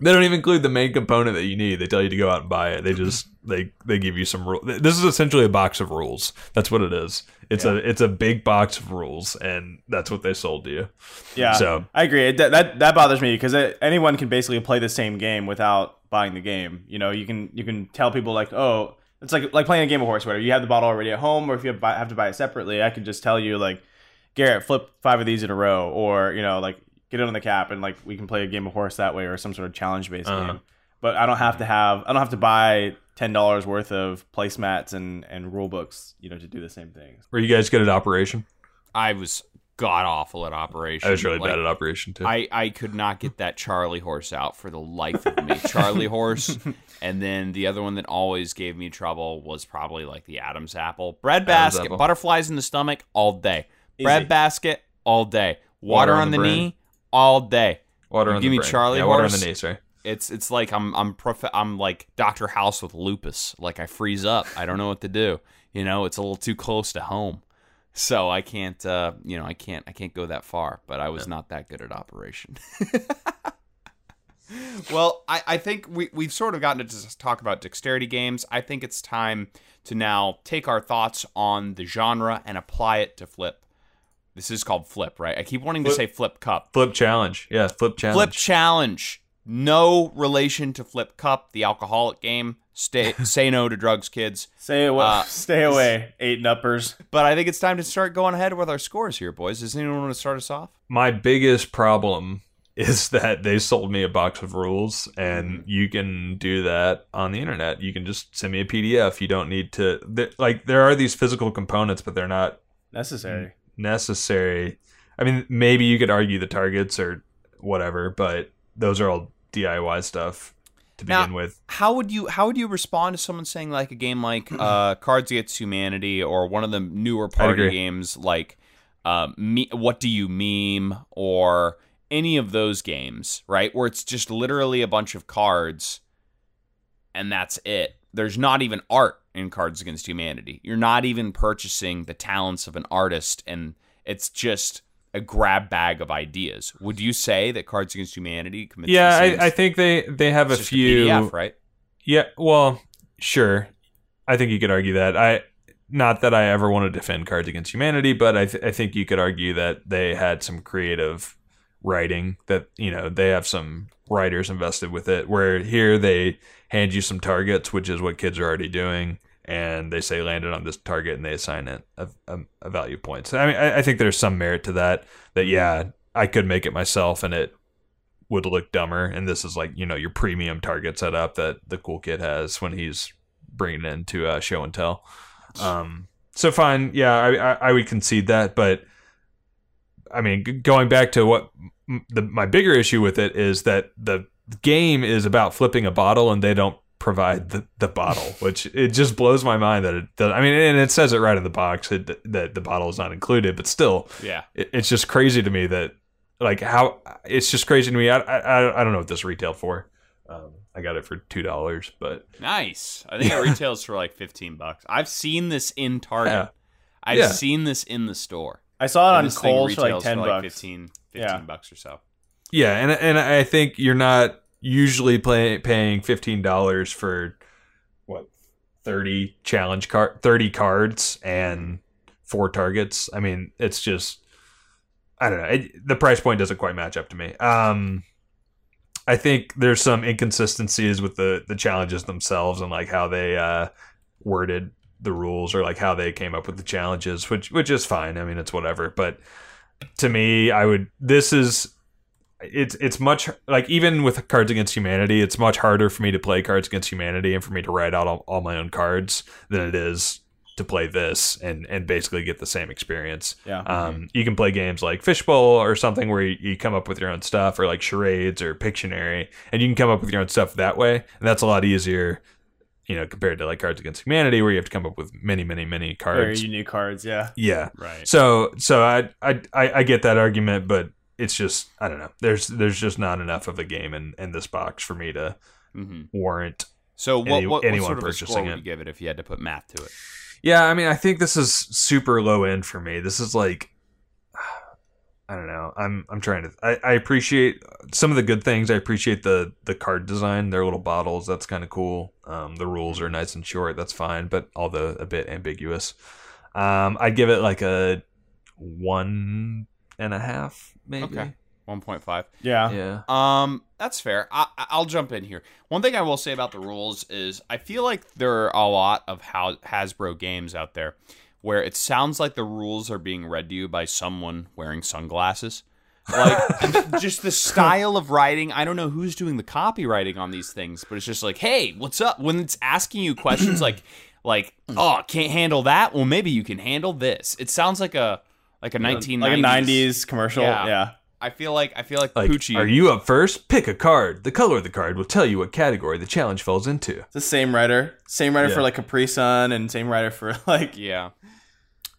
Speaker 3: They don't even include the main component that you need. They tell you to go out and buy it. They mm-hmm. just they they give you some rules. This is essentially a box of rules. That's what it is. It's a it's a big box of rules, and that's what they sold to you.
Speaker 2: Yeah,
Speaker 3: So-
Speaker 2: I agree. It, that, that that bothers me because anyone can basically play the same game without buying the game. You know, you can you can tell people like, oh, it's like like playing a game of horse. Whatever you have the bottle already at home, or if you have, have to buy it separately, I can just tell you like, Garrett, flip five of these in a row, or you know, like get it on the cap, and like we can play a game of horse that way, or some sort of challenge based
Speaker 3: Uh-huh.
Speaker 2: game. But I don't have to have I don't have to buy ten dollars worth of placemats and and rule books, you know, to do the same things.
Speaker 3: Were you guys good at Operation?
Speaker 1: I was god awful at operation.
Speaker 3: I was really
Speaker 1: Like,
Speaker 3: bad at Operation too.
Speaker 1: I, I could not get that Charlie horse out for the life of me. Charlie horse, and then the other one that always gave me trouble was probably like the Adam's apple. Bread basket,
Speaker 3: apple.
Speaker 1: butterflies in the stomach all day.
Speaker 2: Easy.
Speaker 1: Bread basket all day. Water, on, the,
Speaker 3: brain.
Speaker 1: knee all day.
Speaker 3: Water
Speaker 1: You give
Speaker 3: the
Speaker 1: me
Speaker 3: brain.
Speaker 1: Charlie
Speaker 3: yeah, water
Speaker 1: horse.
Speaker 3: the knee, sorry.
Speaker 1: It's it's like I'm I'm prof- I'm like Doctor House with lupus. Like I freeze up. I don't know what to do. You know, it's a little too close to home. So I can't uh you know, I can't I can't go that far, but I was not that good at operation. well, I, I think we, we've sort of gotten to talk about dexterity games. I think it's time to now take our thoughts on the genre and apply it to flip. This is called flip, right? I keep wanting to say flip cup.
Speaker 3: Flip challenge. Yeah, flip challenge.
Speaker 1: Flip challenge. No relation to Flip Cup, the alcoholic game. Stay say no to drugs, kids.
Speaker 2: Stay away,
Speaker 1: Uh,
Speaker 2: stay away, eight nuppers.
Speaker 1: But I think it's time to start going ahead with our scores here, boys. Does anyone want to start us off?
Speaker 3: My biggest problem is that they sold me a box of rules and you can do that on the internet. You can just send me a PDF. You don't need to th- like there are these physical components but they're not
Speaker 2: Necessary.
Speaker 3: Necessary. I mean, maybe you could argue the targets or whatever, but those are all DIY stuff to
Speaker 1: Now-
Speaker 3: begin with.
Speaker 1: How would you how would you respond to someone saying like a game like uh, Cards Against Humanity or one of the newer party games like uh, me, What Do You Meme or any of those games, right? Where it's just literally a bunch of cards and that's it. There's not even art in Cards Against Humanity. You're not even purchasing the talents of an artist and it's just a grab bag of ideas. Would you say that Cards Against Humanity commits
Speaker 3: Yeah, I, I think they they have a
Speaker 1: it's just
Speaker 3: few
Speaker 1: PDF, right?
Speaker 3: Yeah, well, sure. I think you could argue that. I not that I ever want to defend Cards Against Humanity, but I, th- I think you could argue that they had some creative writing that you know they have some writers invested with it. Where here they hand you some targets, which is what kids are already doing, and they say landed on this target, and they assign it a, a, a value point. So I mean, I, I think there's some merit to that. That yeah, I could make it myself, and it would look dumber. And this is like you know your premium target setup that the cool kid has when he's bringing it into uh, show and tell. Um, so fine, yeah, I, I I would concede that, but I mean, going back to what the, my bigger issue with it is that the game is about flipping a bottle, and they don't provide the, the bottle, which it just blows my mind that it. That, I mean, and it says it right in the box it, that the bottle is not included, but still,
Speaker 1: Yeah.
Speaker 3: it, it's just crazy to me that like how it's just crazy to me. I I, I don't know what this retailed for. Um, I got it for two dollars, but
Speaker 1: Nice. I think it retails for like 15 bucks. I've seen this in Target.
Speaker 3: Yeah.
Speaker 1: I've
Speaker 3: Yeah.
Speaker 1: seen this in the store.
Speaker 2: I saw it
Speaker 1: And
Speaker 2: on Kohl's for like
Speaker 1: retails
Speaker 2: ten
Speaker 1: for
Speaker 2: bucks.
Speaker 1: 15, 15
Speaker 2: Yeah.
Speaker 1: bucks or so.
Speaker 3: yeah, and and I think you're not usually play, paying fifteen dollars for what thirty challenge card, thirty cards, and four targets. I mean, it's just I don't know. It, the price point doesn't quite match up to me. Um, I think there's some inconsistencies with the the challenges themselves and like how they uh, worded the rules or like how they came up with the challenges, which which is fine. I mean, it's whatever. But to me, I would. This is it's it's much like even with Cards Against Humanity, it's much harder for me to play Cards Against Humanity and for me to write out all, all my own cards than it is to play this and and basically get the same experience.
Speaker 2: Yeah.
Speaker 3: Um, you can play games like Fishbowl or something where you, you come up with your own stuff, or like charades or Pictionary, and you can come up with your own stuff that way, and that's a lot easier, you know, compared to like Cards Against Humanity, where you have to come up with many, many, many
Speaker 2: Very
Speaker 3: cards.
Speaker 2: unique cards. Yeah.
Speaker 3: yeah.
Speaker 1: Right.
Speaker 3: So, so I, I, I, I get that argument, but it's just I don't know. There's, there's just not enough of a game in in this box for me to
Speaker 1: hmm
Speaker 3: warrant.
Speaker 1: So what,
Speaker 3: Any-
Speaker 1: what, what
Speaker 3: anyone
Speaker 1: sort of a
Speaker 3: purchasing
Speaker 1: score would
Speaker 3: it.
Speaker 1: you give it if you had to put math to it?
Speaker 3: Yeah, I mean, I think this is super low end for me. This is like, I don't know. I'm I'm trying to. I, I appreciate some of the good things. I appreciate the the card design. Their little bottles. That's kind of cool. Um, the rules are nice and short. That's fine, but although a bit ambiguous. Um, I'd give it like a one and a half, maybe.
Speaker 1: Okay. 1.5.
Speaker 2: Yeah.
Speaker 3: Yeah.
Speaker 1: Um, that's fair. I, I- I'll jump in here. One thing I will say about the rules is I feel like there are a lot of how Hasbro games out there where it sounds like the rules are being read to you by someone wearing sunglasses. Like just the style of writing. I don't know who's doing the copywriting on these things, but it's just like, hey, what's up? When it's asking you questions like, like, oh, can't handle that. Well, maybe you can handle this. It sounds like a like a 1990s.
Speaker 2: Like a '90s commercial.
Speaker 1: Yeah.
Speaker 2: Yeah.
Speaker 1: I feel like I feel like,
Speaker 3: Like,
Speaker 1: Poochie.
Speaker 3: are you up first? Pick a card. The color of the card will tell you what category the challenge falls into.
Speaker 2: It's the same writer. Same writer
Speaker 3: Yeah.
Speaker 2: for like Capri Sun, and same writer for like.
Speaker 1: Yeah.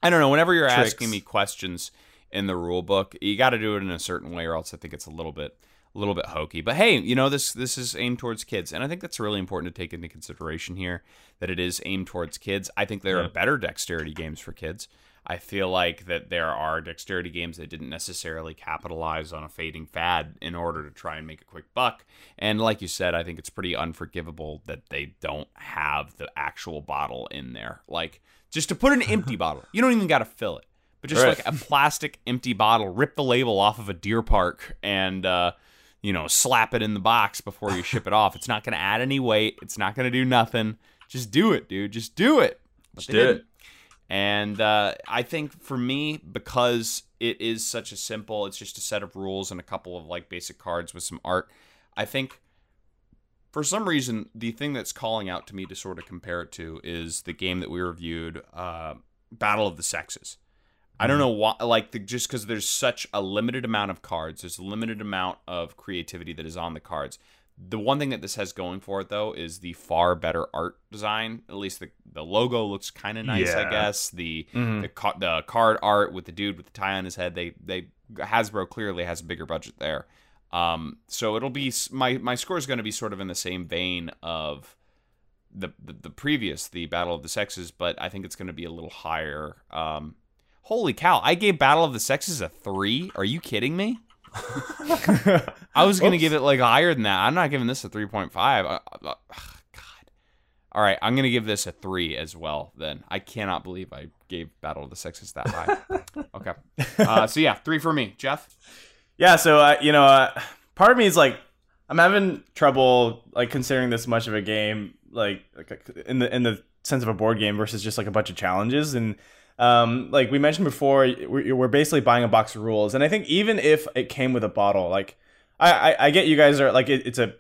Speaker 1: I don't know. Whenever you're
Speaker 2: Trix.
Speaker 1: asking me questions in the rule book, you got to do it in a certain way, or else I think it's a little bit, a little bit hokey. But hey, you know this this is aimed towards kids, and I think that's really important to take into consideration here that it is aimed towards kids. I think there
Speaker 3: Yeah.
Speaker 1: are better dexterity games for kids. I feel like that there are dexterity games that didn't necessarily capitalize on a fading fad in order to try and make a quick buck. And like you said, I think it's pretty unforgivable that they don't have the actual bottle in there. Like just to put an empty bottle, you don't even got to fill it, but just
Speaker 2: Right.
Speaker 1: like a plastic empty bottle, rip the label off of a deer park and uh, you know slap it in the box before you ship it off. It's not going to add any weight. It's not going to do nothing. Just do it, dude. Just do it. But they
Speaker 3: do it.
Speaker 1: didn't. And uh, I think for me, because it is such a simple, it's just a set of rules and a couple of like basic cards with some art. I think for some reason, the thing that's calling out to me to sort of compare it to is the game that we reviewed, uh, Battle of the Sexes. I don't know why, like, the, just because there's such a limited amount of cards, there's a limited amount of creativity that is on the cards. The one thing that this has going for it, though, is the far better art design. At least the, the logo looks kind of nice, I guess. The
Speaker 2: Mhm.
Speaker 1: the ca- the card art with the dude with the tie on his head, they they Hasbro clearly has a bigger budget there. Um, so it'll be my my score is going to be sort of in the same vein of the, the the previous the Battle of the Sexes, but I think it's going to be a little higher. Um, holy cow! I gave Battle of the Sexes a three. Are you kidding me? I was going to give it like higher than that. I'm not giving this a three point five. Uh, God. All right, I'm going to give this a three as well. Then I cannot believe I gave Battle of the Sexes that high. okay, uh, so yeah, three for me. Jeff.
Speaker 2: Yeah, so uh, you know, uh, part of me is like, I'm having trouble like considering this much of a game, like, like in the in the sense of a board game versus just like a bunch of challenges. And um, like we mentioned before, we're, we're basically buying a box of rules. And I think even if it came with a bottle, like, I I, I get you guys are like it, it's a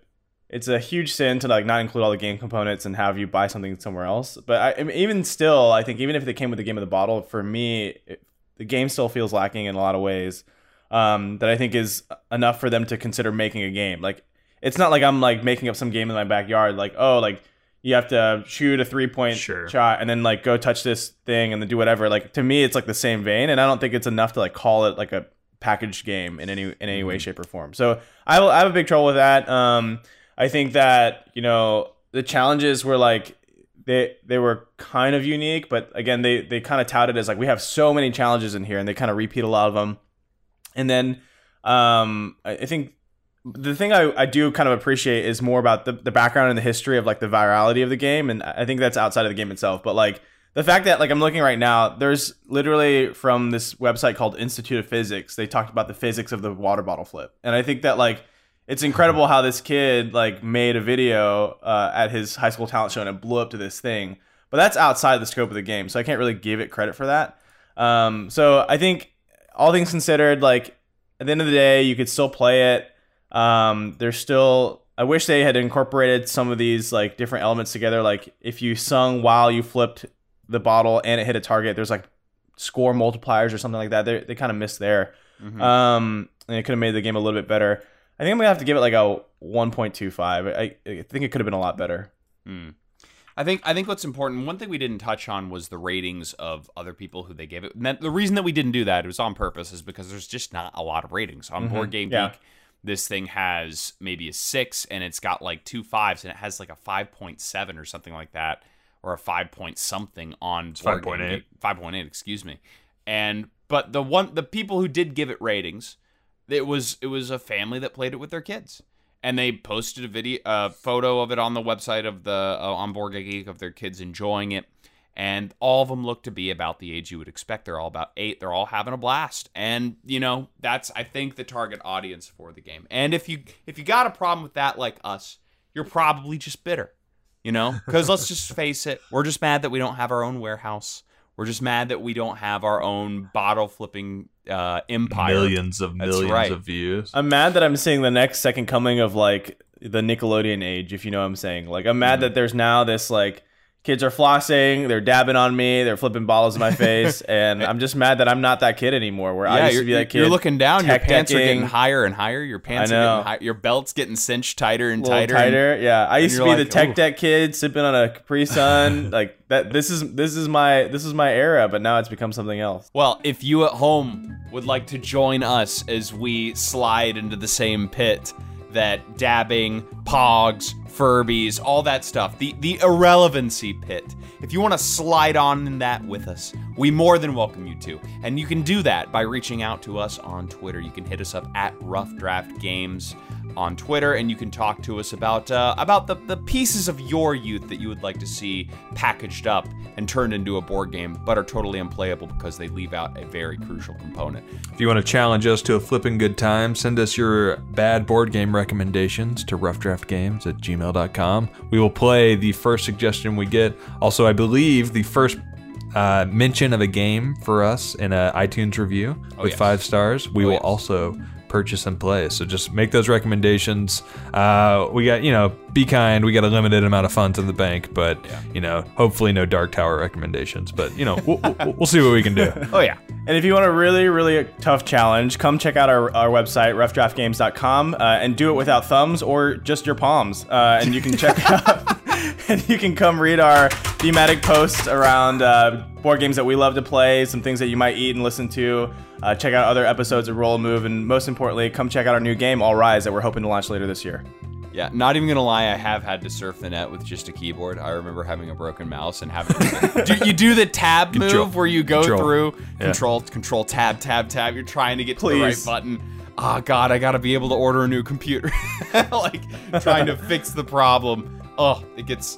Speaker 2: it's a huge sin to like not include all the game components and have you buy something somewhere else. But I, I mean, even still, I think even if it came with the game of the bottle, for me, it, the game still feels lacking in a lot of ways. Um, that I think is enough for them to consider making a game. Like it's not like I'm like making up some game in my backyard. Like oh, like you have to shoot a three point
Speaker 3: Sure.
Speaker 2: shot and then like go touch this thing and then do whatever. Like to me, it's like the same vein, and I don't think it's enough to like call it like a packaged game in any in any way, shape, or form. So I, will- I have a big trouble with that. Um, I think that you know the challenges were like they they were kind of unique, but again they they kind of touted as like we have so many challenges in here, and they kind of repeat a lot of them. And then um, I, think the thing I, I do kind of appreciate is more about the, the background and the history of like the virality of the game, and I think that's outside of the game itself. But like the fact that like I'm looking right now, there's literally from this website called Institute of Physics, they talked about the physics of the water bottle flip, and I think that like it's incredible how this kid like made a video uh, at his high school talent show and it blew up to this thing. But that's outside the scope of the game, so I can't really give it credit for that. Um, so I think all things considered, like at the end of the day, you could still play it. Um, there's still. I wish they had incorporated some of these like different elements together. Like if you sung while you flipped the bottle and it hit a target, there's like score multipliers or something like that. They they kind of missed there.
Speaker 1: Mhm.
Speaker 2: Um, and it could have made the game a little bit better. I think I'm gonna have to give it like a 1.25. I, I think it could have been a lot better.
Speaker 1: Mm. I think I think what's important. One thing we didn't touch on was the ratings of other people who they gave it. That, the reason that we didn't do that it was on purpose, is because there's just not a lot of ratings on Board Game
Speaker 2: Mm-hmm. Yeah.
Speaker 1: Geek. This thing has maybe a six, and it's got like two fives, and it has like a five point seven or something like that, or a five point something on Game
Speaker 3: 5.8.
Speaker 1: Geek. Five point eight, excuse me. And but the one the people who did give it ratings, it was it was a family that played it with their kids and they posted a video a photo of it on the website of the uh, on board geek of their kids enjoying it. And all of them look to be about the age you would expect. They're all about eight. They're all having a blast. And you know that's i think the target audience for the game. And if you if you got a problem with that like us you're probably just bitter you know? Because let's just face it we're just mad that we don't have our own warehouse. We're just mad that we don't have our own bottle flipping uh, empire
Speaker 3: Millions of
Speaker 1: That's
Speaker 3: millions
Speaker 1: right.
Speaker 3: of views.
Speaker 2: I'm mad that I'm seeing the next second coming of like the Nickelodeon age, if you know what I'm saying. Like I'm mad that there's now this like kids are flossing, they're dabbing on me, they're flipping bottles in my face, and I'm just mad that I'm not that kid anymore. Where I used to be that kid.
Speaker 1: you're looking down. Your pants are getting higher and higher. Your pants
Speaker 2: I
Speaker 1: are getting higher. Your belt's getting cinched tighter and tighter.
Speaker 2: tighter. yeah, I used to be
Speaker 1: like,
Speaker 2: the tech
Speaker 1: "Ooh."
Speaker 2: deck kid sipping on a Capri Sun. like that. This is this is my this is my era, but now it's become something else.
Speaker 1: Well, if you at home would like to join us as we slide into the same pit that dabbing, pogs, Furbies, all that stuff, the the irrelevancy pit. If you want to slide on in that with us, we more than welcome you to. And you can do that by reaching out to us on Twitter. You can hit us up at Rough Draft Games on Twitter, and you can talk to us about uh, about the, the pieces of your youth that you would like to see packaged up and turned into a board game, but are totally unplayable because they leave out a very crucial component.
Speaker 3: If you want to challenge us to a flipping good time, send us your bad board game recommendations to roughdraftgames at gmail.com. We will play the first suggestion we get. Also, I believe the first uh, mention of a game for us in an iTunes review with
Speaker 1: Oh, yes.
Speaker 3: five stars, we
Speaker 1: Oh,
Speaker 3: will
Speaker 1: yes.
Speaker 3: also purchase and play. So just make those recommendations. Uh, we got, you know, be kind. We got a limited amount of funds in the bank, but, you know, hopefully no Dark Tower recommendations. But, you know, we'll, we'll, we'll see what we can do.
Speaker 1: Oh yeah.
Speaker 2: And if you want a really, really tough challenge, come check out our, our website, roughdraftgames.com, uh, and do it without thumbs or just your palms. Uh, and you can check out, and you can come read our thematic posts around uh, board games that we love to play, some things that you might eat and listen to. Uh, check out other episodes of Roll and Move, and most importantly, come check out our new game, All Rise, that we're hoping to launch later this year.
Speaker 1: Yeah, not even gonna lie, I have had to surf the net with just a keyboard. I remember having a broken mouse and having do, you do the tab move
Speaker 3: Control.
Speaker 1: where you go
Speaker 3: Control.
Speaker 1: through
Speaker 3: Yeah.
Speaker 1: control, control, tab, tab, tab. You're trying to get to the right button. Oh god, I gotta be able to order a new computer. like trying to fix the problem. Oh, it gets.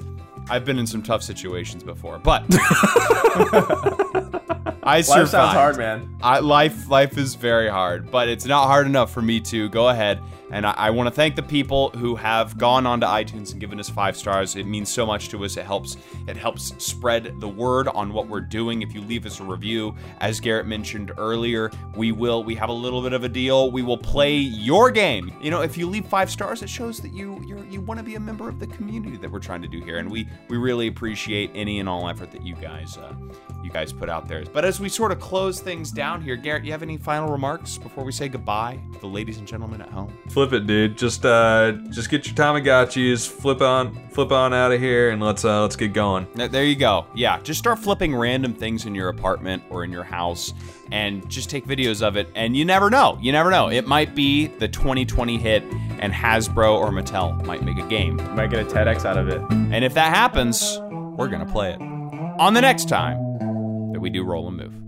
Speaker 1: I've been in some tough situations before, but I
Speaker 2: Life
Speaker 1: survived.
Speaker 2: sounds hard, man.
Speaker 1: I, life life is very hard, but it's not hard enough for me to go ahead. And I, I want to thank the people who have gone onto iTunes and given us five stars. It means so much to us. It helps it helps spread the word on what we're doing. If you leave us a review, as Garrett mentioned earlier, we will we have a little bit of a deal. We will play your game. You know, if you leave five stars, it shows that you you're, you want to be a member of the community that we're trying to do here, and we we really appreciate any and all effort that you guys uh, you guys put out there. But as we sort of close things down here, Garrett, you have any final remarks before we say goodbye to the ladies and gentlemen at home?
Speaker 3: Flip flip it, dude. Just uh, just get your Tamagotchis, flip on, flip on out of here, and let's uh, let's get going.
Speaker 1: Th- There you go. Yeah, just start flipping random things in your apartment or in your house and just take videos of it. And you never know. You never know. It might be the 2020 hit, and Hasbro or Mattel might make a game.
Speaker 2: Might get a TEDx out of it.
Speaker 1: And if that happens, we're going to play it on the next time that we do Roll and Move.